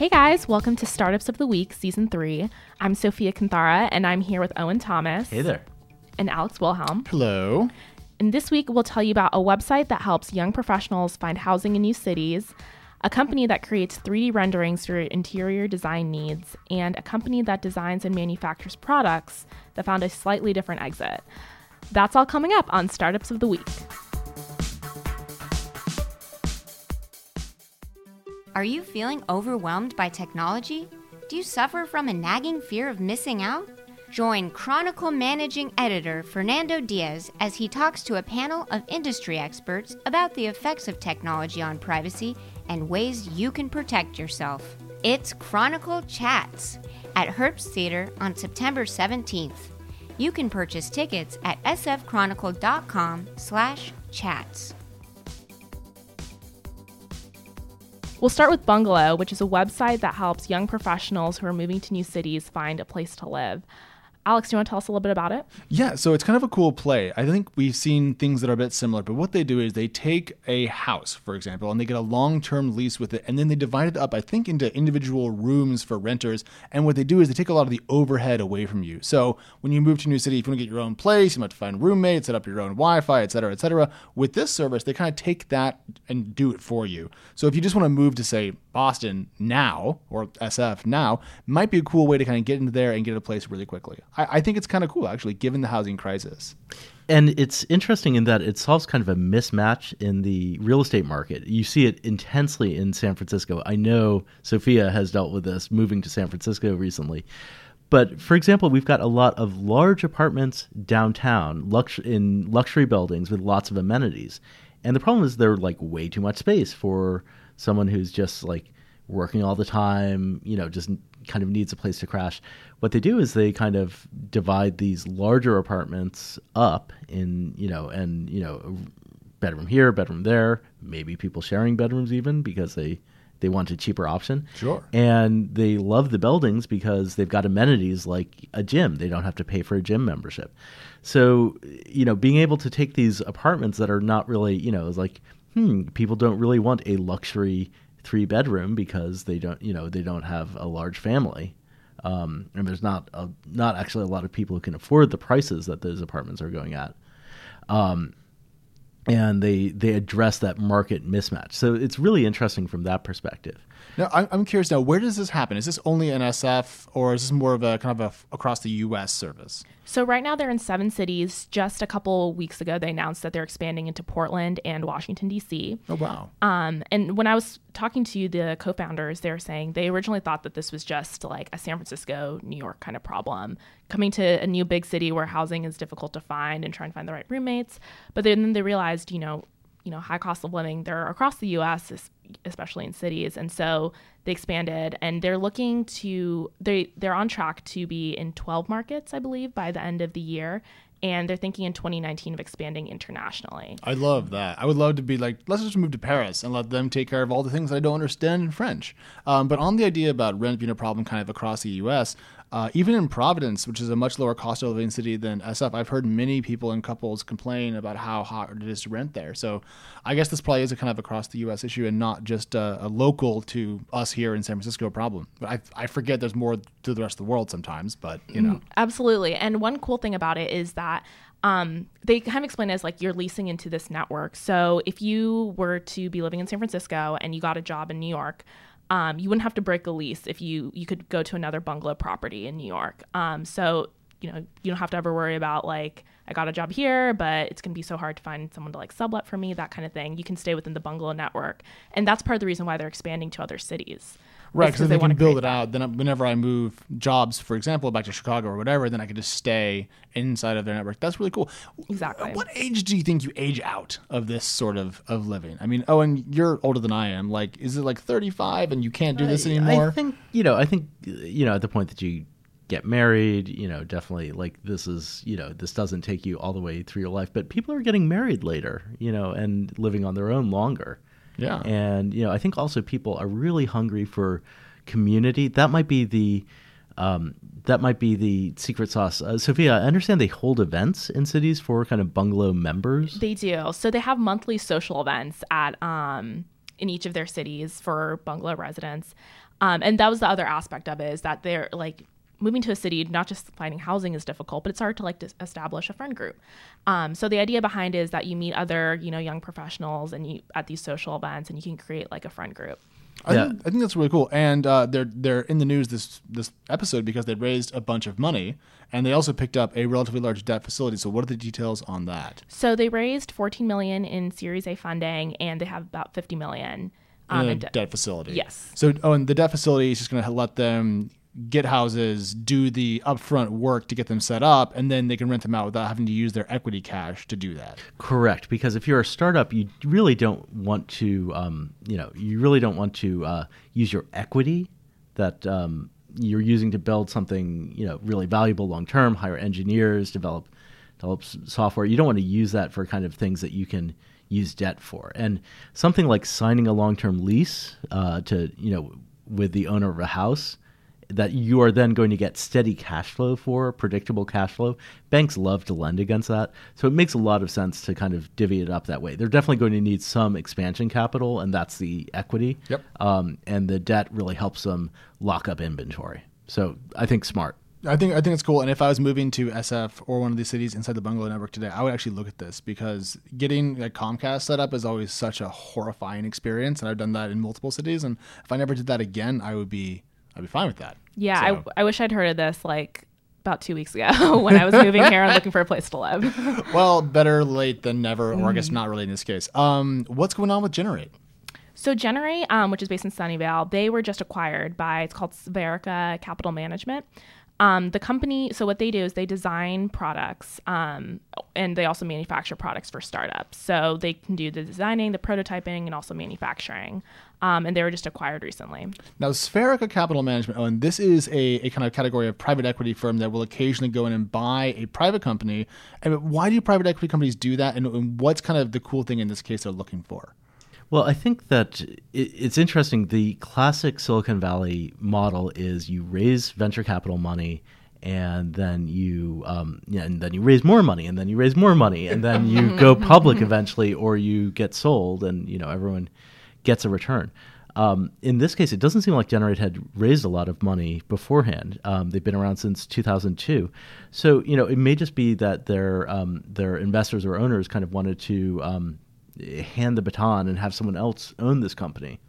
Hey guys, welcome to Startups of the Week, Season 3. I'm Sophia Kunthara, and I'm here with Owen Thomas. Hey there. And Alex Wilhelm. Hello. And this week, we'll tell you about a website that helps young professionals find housing in new cities, a company that creates 3D renderings for interior design needs, and a company that designs and manufactures products that found a slightly different exit. That's all coming up on Startups of the Week. Are you feeling overwhelmed by technology? Do you suffer from a nagging fear of missing out? Join Chronicle Managing Editor Fernando Diaz as he talks to a panel of industry experts about the effects of technology on privacy and ways you can protect yourself. It's Chronicle Chats at Herbst Theater on September 17th. You can purchase tickets at sfchronicle.com/chats. We'll start with Bungalow, which is a website that helps young professionals who are moving to new cities find a place to live. Alex, do you want to tell us a little bit about it? Yeah, so it's kind of a cool play. I think we've seen things that are a bit similar, but what they do is they take a house, for example, and they get a long term lease with it, and then they divide it up, I think, into individual rooms for renters. And what they do is they take a lot of the overhead away from you. So when you move to a new city, if you want to get your own place, you have to find roommates, set up your own Wi Fi, et cetera, et cetera. With this service, they kind of take that and do it for you. So if you just want to move to, say, Boston now or SF now, might be a cool way to kind of get into there and get a place really quickly. I, I think it's kind of cool, actually, given the housing crisis. And it's interesting in that it solves kind of a mismatch in the real estate market. You see it intensely in San Francisco. I know Sophia has dealt with this moving to San Francisco recently. But for example, we've got a lot of large apartments downtown, lux- in luxury buildings with lots of amenities. And the problem is they're like way too much space for someone who's just like working all the time, you know, just kind of needs a place to crash. What they do is they kind of divide these larger apartments up in, you know, and, you know, bedroom here, bedroom there, maybe people sharing bedrooms even because they they want a cheaper option. Sure. And they love the buildings because they've got amenities like a gym. They don't have to pay for a gym membership. So, you know, being able to take these apartments that are not really, you know, like hmm, people don't really want a luxury three bedroom because they don't, you know, they don't have a large family. Um, and there's not a, not actually a lot of people who can afford the prices that those apartments are going at. Um, and they they address that market mismatch. So it's really interesting from that perspective. Now, I'm curious now, where does this happen? Is this only an SF or is this more of a kind of a across the U.S. service? So, right now they're in seven cities. Just a couple weeks ago, they announced that they're expanding into Portland and Washington, D.C. Oh, wow. Um, and when I was talking to the co founders, they were saying they originally thought that this was just like a San Francisco, New York kind of problem, coming to a new big city where housing is difficult to find and trying to find the right roommates. But then they realized, you know, you know high cost of living they're across the us especially in cities and so they expanded and they're looking to they they're on track to be in 12 markets i believe by the end of the year and they're thinking in 2019 of expanding internationally. I love that. I would love to be like, let's just move to Paris and let them take care of all the things I don't understand in French. Um, but on the idea about rent being a problem kind of across the U.S., uh, even in Providence, which is a much lower cost of living city than SF, I've heard many people and couples complain about how hard it is to rent there. So I guess this probably is a kind of across the U.S. issue and not just a, a local to us here in San Francisco problem. But I, I forget there's more to the rest of the world sometimes, but you know. Mm, absolutely. And one cool thing about it is that um, they kind of explain it as like you're leasing into this network. So if you were to be living in San Francisco and you got a job in New York, um, you wouldn't have to break a lease if you you could go to another bungalow property in New York. Um, so you know you don't have to ever worry about like I got a job here, but it's gonna be so hard to find someone to like sublet for me, that kind of thing. You can stay within the bungalow network, and that's part of the reason why they're expanding to other cities. Right, because they, they can build it that. out. Then uh, whenever I move jobs, for example, back to Chicago or whatever, then I can just stay inside of their network. That's really cool. Exactly. What age do you think you age out of this sort of, of living? I mean, oh, and you're older than I am. Like, is it like 35 and you can't do this anymore? I think, you know, I think, you know, at the point that you get married, you know, definitely like this is, you know, this doesn't take you all the way through your life, but people are getting married later, you know, and living on their own longer. Yeah. And, you know, I think also people are really hungry for community. That might be the um, that might be the secret sauce. Uh, Sophia, I understand they hold events in cities for kind of bungalow members. They do. So they have monthly social events at um, in each of their cities for bungalow residents. Um, and that was the other aspect of it is that they're like moving to a city, not just finding housing is difficult, but it's hard to like to establish a friend group. Um, so the idea behind it is that you meet other, you know, young professionals and you at these social events and you can create like a friend group. I, Yeah. think, I think that's really cool, and uh, they're they're in the news this this episode because they raised a bunch of money, and they also picked up a relatively large debt facility. So, what are the details on that? So they raised 14 million in Series A funding and they have about 50 million um, in a debt. debt facility. Yes. So, oh, and the debt facility is just going to let them get houses, do the upfront work to get them set up, and then they can rent them out without having to use their equity cash to do that. Correct, because if you're a startup, you really don't want to, um, you know, you really don't want to uh, use your equity that um, you're using to build something, you know, really valuable long term. Hire engineers, develop develop software. You don't want to use that for kind of things that you can use debt for. And something like signing a long term lease uh, to, you know, with the owner of a house that you are then going to get steady cash flow for, predictable cash flow. Banks love to lend against that. So it makes a lot of sense to kind of divvy it up that way. They're definitely going to need some expansion capital, and that's the equity. Yep. Um, and the debt really helps them lock up inventory. So I think smart. I think I think it's cool. And if I was moving to SF or one of these cities inside the bungalow network today, I would actually look at this because getting like Comcast set up is always such a horrifying experience, and I've done that in multiple cities. And if I never did that again, I would be I'd be fine with that. Yeah, So- I, I wish I'd heard of this like about two weeks ago when I was moving here and looking for a place to live. well, better late than never, or I guess not really in this case. Um, what's going on with Generate? So Generate, um, which is based in Sunnyvale, they were just acquired by it's called Sverica Capital Management. Um, the company, so what they do is they design products, um, and they also manufacture products for startups. So they can do the designing, the prototyping, and also manufacturing. Um, and they were just acquired recently. Now, Sverica Capital Management, Owen, this is a, a kind of category of private equity firm that will occasionally go in and buy a private company. And why do private equity companies do that? And, and what's kind of the cool thing in this case they're looking for? Well, I think that it's interesting. The classic Silicon Valley model is you raise venture capital money, and then you, um, yeah, and then you raise more money, and then you raise more money, and then you go public eventually, or you get sold, and you know everyone gets a return. Um, in this case, it doesn't seem like Generate had raised a lot of money beforehand. Um, they've been around since 2002, so you know it may just be that their um, their investors or owners kind of wanted to um, hand the baton and have someone else own this company.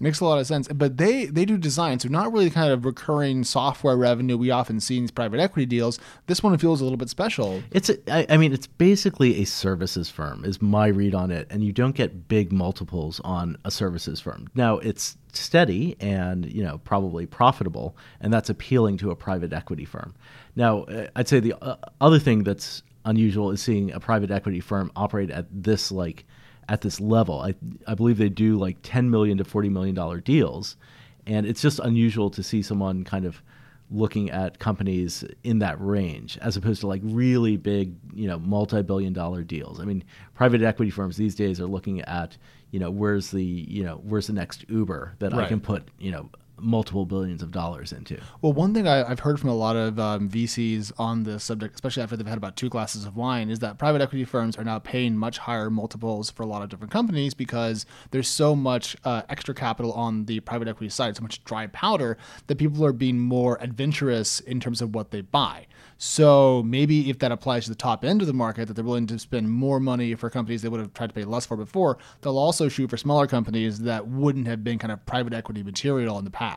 Makes a lot of sense. But they, they do design, so not really the kind of recurring software revenue we often see in these private equity deals. This one feels a little bit special. It's a, I, I mean it's basically a services firm is my read on it, and you don't get big multiples on a services firm. Now it's steady and you know probably profitable, and that's appealing to a private equity firm. Now uh, I'd say the uh, other thing that's unusual is seeing a private equity firm operate at this like at this level. I I believe they do like ten million to forty million dollar deals, and it's just unusual to see someone kind of looking at companies in that range as opposed to like really big, you know, multi-billion dollar deals. I mean, private equity firms these days are looking at, you know, where's the, you know, where's the next Uber that I can put, you know, multiple billions of dollars into. Well, one thing I, I've heard from a lot of um, VCs on this subject, especially after they've had about two glasses of wine, is that private equity firms are now paying much higher multiples for a lot of different companies because there's so much uh, extra capital on the private equity side, so much dry powder that people are being more adventurous in terms of what they buy. So maybe if that applies to the top end of the market, that they're willing to spend more money for companies they would have tried to pay less for before, they'll also shoot for smaller companies that wouldn't have been kind of private equity material in the past.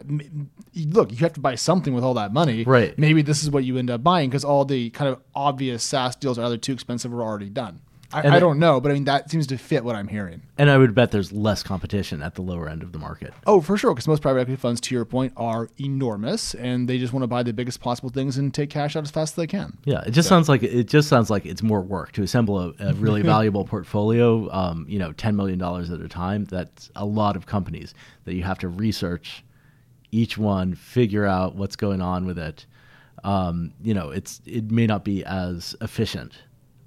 M- Look, you have to buy something with all that money. Right. Maybe this is what you end up buying because all the kind of obvious SaaS deals are either too expensive or already done. I, I don't know, but I mean that seems to fit what I'm hearing. And I would bet there's less competition at the lower end of the market. Oh, for sure, because most private equity funds, to your point, are enormous, and they just want to buy the biggest possible things and take cash out as fast as they can. Yeah, it just sounds like it just sounds like it's more work to assemble a, a really valuable portfolio. Um, you know, ten million dollars at a time. That's a lot of companies that you have to research each one, figure out what's going on with it. Um, you know, it's it may not be as efficient,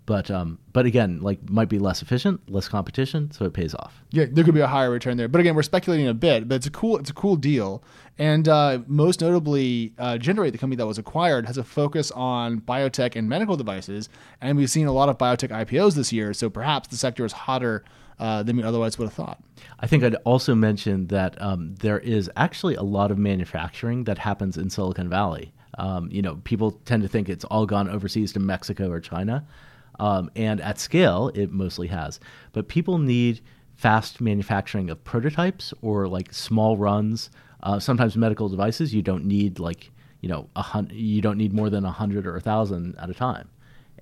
but um, but again, like might be less efficient, less competition, so it pays off. Yeah, there could be a higher return there, but again, we're speculating a bit. But it's a cool, it's a cool deal, and uh, most notably, uh, Generate, the company that was acquired, has a focus on biotech and medical devices, and we've seen a lot of biotech IPOs this year. So perhaps the sector is hotter uh, than we otherwise would have thought. I think I'd also mention that um, there is actually a lot of manufacturing that happens in Silicon Valley. Um, you know, people tend to think it's all gone overseas to Mexico or China, um, and at scale, it mostly has. But people need fast manufacturing of prototypes or like small runs. Uh, sometimes medical devices, you don't need like you know a hun- you don't need more than a hundred or a thousand at a time,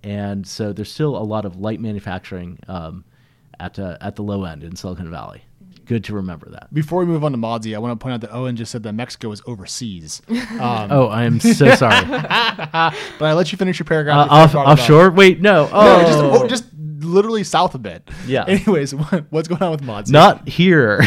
and so there's still a lot of light manufacturing um, at uh, at the low end in Silicon Valley. Good to remember that. Before we move on to Modsy, I want to point out that Owen just said that Mexico is overseas. Um, Oh, I am so sorry. but I let you finish your paragraph. Uh, off, brought it offshore? Wait, no. No, Oh, just, oh, just literally south a bit. Yeah. Anyways, what, what's going on with Modsy? not here.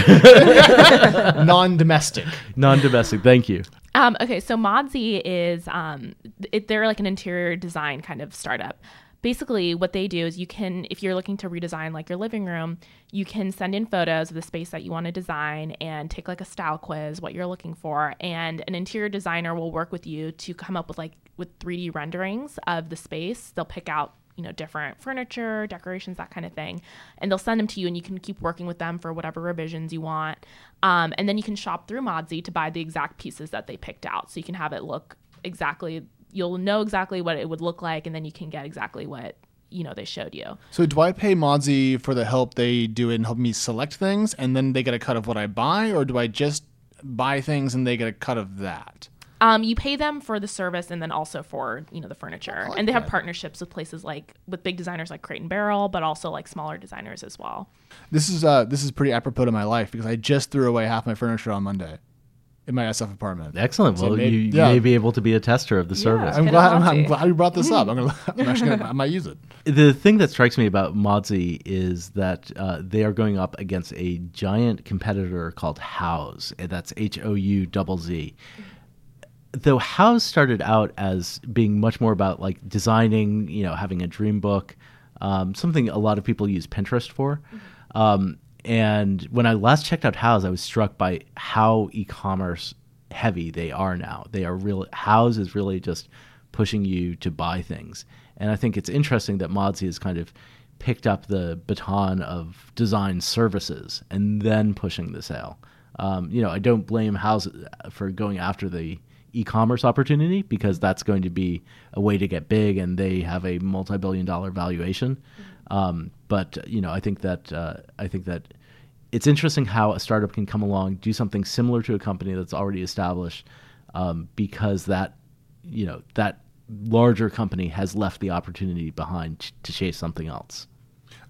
non-domestic. Non-domestic. Thank you. Um, okay, so Modsy is um, it, they're like an interior design kind of startup. Basically, what they do is you can, if you're looking to redesign like your living room, you can send in photos of the space that you want to design and take like a style quiz, what you're looking for, and an interior designer will work with you to come up with like with 3D renderings of the space. They'll pick out you know different furniture decorations that kind of thing and they'll send them to you and you can keep working with them for whatever revisions you want um, and then you can shop through modsy to buy the exact pieces that they picked out so you can have it look exactly you'll know exactly what it would look like and then you can get exactly what you know they showed you. So do I pay Modsy for the help they do in helping me select things, and then they get a cut of what I buy, or do I just buy things and they get a cut of that? um, you pay them for the service and then also for you know the furniture. Like and they have partnerships with places like with big designers like crate and barrel but also like smaller designers as well. This is uh this is pretty apropos to my life because I just threw away half my furniture on Monday in my SF apartment. Excellent. So Well, maybe- you, yeah. you may be able to be a tester of the service. I'm glad, I'm, I'm glad you brought this up. I'm gonna I'm actually gonna I might use it. The thing that strikes me about Modsy is that uh, they are going up against a giant competitor called Houzz. That's H O U double Z. Though Houzz started out as being much more about like designing, you know, having a dream book, um, something a lot of people use Pinterest for. Um, and when I last checked out Houzz, I was struck by how e-commerce heavy they are now. They are really Houzz is really just pushing you to buy things. And I think it's interesting that Modsy has kind of picked up the baton of design services and then pushing the sale. Um, you know, I don't blame Houzz for going after the e-commerce opportunity because that's going to be a way to get big, and they have a multi-billion dollar valuation. Um, but you know, I think that uh, I think that it's interesting how a startup can come along, do something similar to a company that's already established, um, because that you know that larger company has left the opportunity behind to chase something else.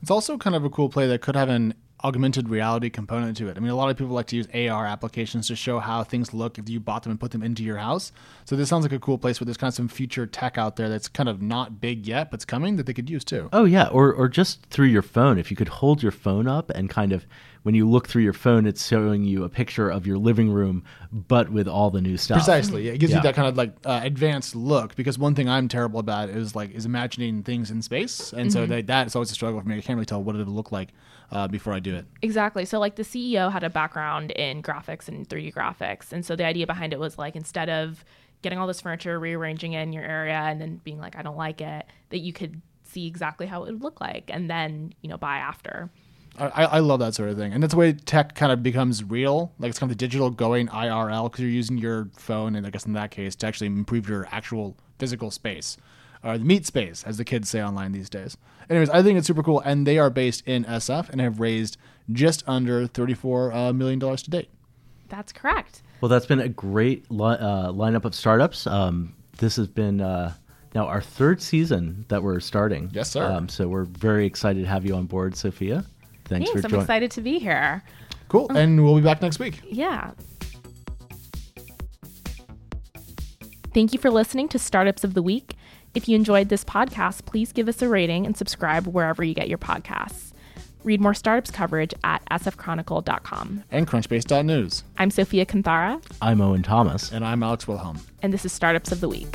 It's also kind of a cool play that could have an augmented reality component to it. I mean, a lot of people like to use AR applications to show how things look if you bought them and put them into your house. So this sounds like a cool place where there's kind of some future tech out there that's kind of not big yet, but it's coming that they could use too. Oh yeah, or or just through your phone. If you could hold your phone up and kind of when you look through your phone, it's showing you a picture of your living room, but with all the new stuff. Precisely, yeah, it gives Yeah. you that kind of like uh, advanced look. Because one thing I'm terrible about is like is imagining things in space, and so that, that is always a struggle for me. I can't really tell what it'll look like uh, before I do it. Exactly. So like the CEO had a background in graphics and 3D graphics. And so the idea behind it was like instead of getting all this furniture, rearranging it in your area and then being like I don't like it, that you could see exactly how it would look like and then, you know, buy after. I, I love that sort of thing, and that's the way tech kind of becomes real. Like it's kind of the digital going IRL because you're using your phone, and I guess in that case to actually improve your actual physical space, or the meat space, as the kids say online these days. Anyways, I think it's super cool, and they are based in SF and have raised just under thirty-four uh, million dollars to date. That's correct. Well, that's been a great li- uh, lineup of startups. Um, this has been uh, now our third season that we're starting. Yes, sir. Um, so we're very excited to have you on board, Sophia. Thanks, Thanks. for I'm joining. excited to be here. Cool, oh. and we'll be back next week. Yeah. Thank you for listening to Startups of the Week. If you enjoyed this podcast, please give us a rating and subscribe wherever you get your podcasts. Read more startups coverage at sfchronicle.com. And Crunchbase.news, I'm Sophia Kunthara, I'm Owen Thomas. and I'm Alex Wilhelm. and this is Startups of the Week.